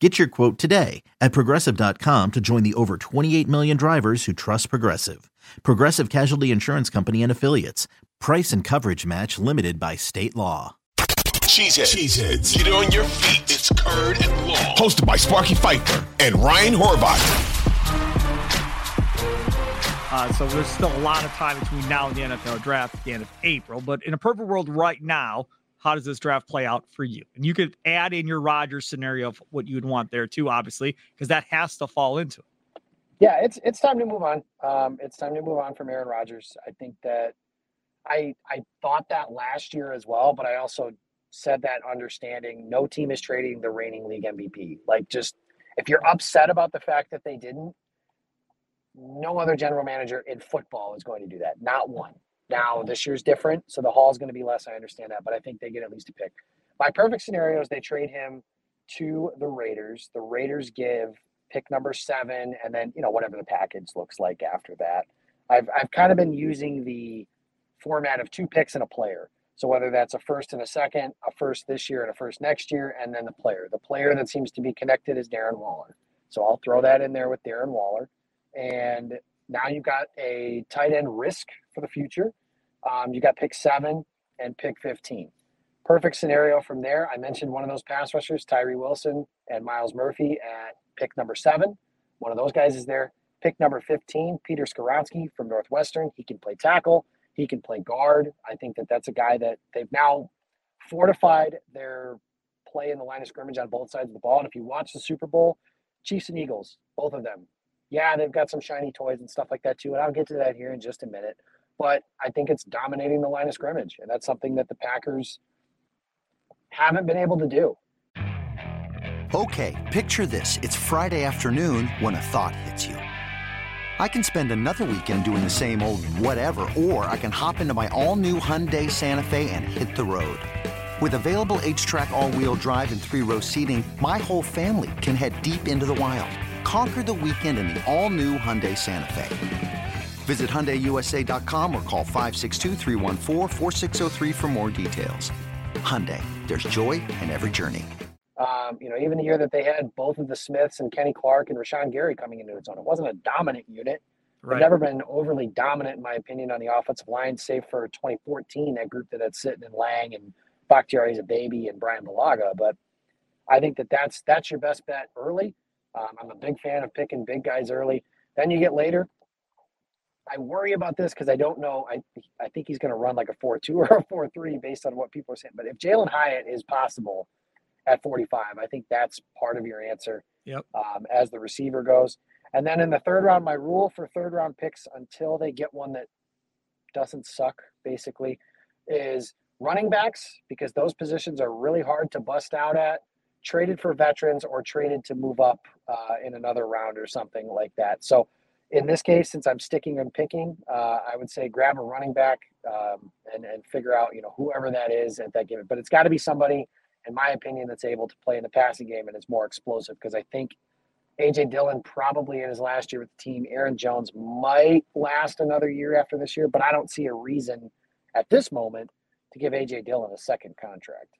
Get your quote today at progressive.com to join the over 28 million drivers who trust Progressive. Progressive Casualty Insurance Company and Affiliates. Price and coverage match limited by state Long. Cheeseheads. Cheeseheads. Get on your feet. It's Curd and law. Hosted by Sparky Fifer and Ryan Horvath. Uh, so there's still a lot of time between now and the NFL draft at the end of April. But in a perfect world right now, how does this draft play out for you? And you could add in your Rodgers scenario of what you would want there too, obviously, because that has to fall into it. Yeah, it's it's time to move on. Um, it's time to move on from Aaron Rodgers. I think that I I thought that last year as well, but I also said that understanding no team is trading the reigning league MVP. Like just if you're upset about the fact that they didn't, no other general manager in football is going to do that. Not one. Now this year's different, so the haul is going to be less. I understand that, but I think they get at least a pick. My perfect scenario is they trade him to the Raiders. The Raiders give pick number seven, and then you know whatever the package looks like after that. I've I've kind of been using the format of two picks and a player. So whether that's a first and a second, a first this year and a first next year, and then the player. The player that seems to be connected is Darren Waller. So I'll throw that in there with Darren Waller. And now you've got a tight end risk for the future. Um, you got pick seven and pick 15. Perfect scenario from there. I mentioned one of those pass rushers, Tyree Wilson and Myles Murphy at pick number seven. One of those guys is there. Pick number 15, Peter Skoronski from Northwestern. He can play tackle. He can play guard. I think that that's a guy that they've now fortified their play in the line of scrimmage on both sides of the ball. And if you watch the Super Bowl, Chiefs and Eagles, both of them, yeah, they've got some shiny toys and stuff like that too. And I'll get to that here in just a minute. But I think it's dominating the line of scrimmage. And that's something that the Packers haven't been able to do. Okay, picture this. It's Friday afternoon when a thought hits you. I can spend another weekend doing the same old whatever, or I can hop into my all new Hyundai Santa Fe and hit the road. With available HTRAC, all wheel drive, and three row seating, my whole family can head deep into the wild Conquer the weekend in the all-new Hyundai Santa Fe. Visit HyundaiUSA.com or call 562 for more details. Hyundai, there's joy in every journey. Um, you know, even the year that they had both of the Smiths and Kenny Clark and Rashan Gary coming into its own, it wasn't a dominant unit. Right. They've never been overly dominant, in my opinion, on the offensive line, save for 2014, that group that had Sitton in Lang and Bakhtiari's a baby and Brian Bulaga. But I think that that's that's your best bet early. Um, I'm a big fan of picking big guys early. Then you get later. I worry about this because I don't know. I I think he's going to run like a four two or a four three based on what people are saying. But if Jalin Hyatt is possible at 45, I think that's part of your answer. Yep. Um, as the receiver goes, and then in the third round, my rule for third round picks until they get one that doesn't suck, basically, is running backs because those positions are really hard to bust out at traded for veterans or traded to move up uh, in another round or something like that. So in this case, since I'm sticking and picking, uh, I would say grab a running back um, and, and figure out, you know, whoever that is at that given. But it's got to be somebody, in my opinion, that's able to play in the passing game and is more explosive because I think AJ Dillon probably in his last year with the team. Aaron Jones might last another year after this year, but I don't see a reason at this moment to give AJ Dillon a second contract.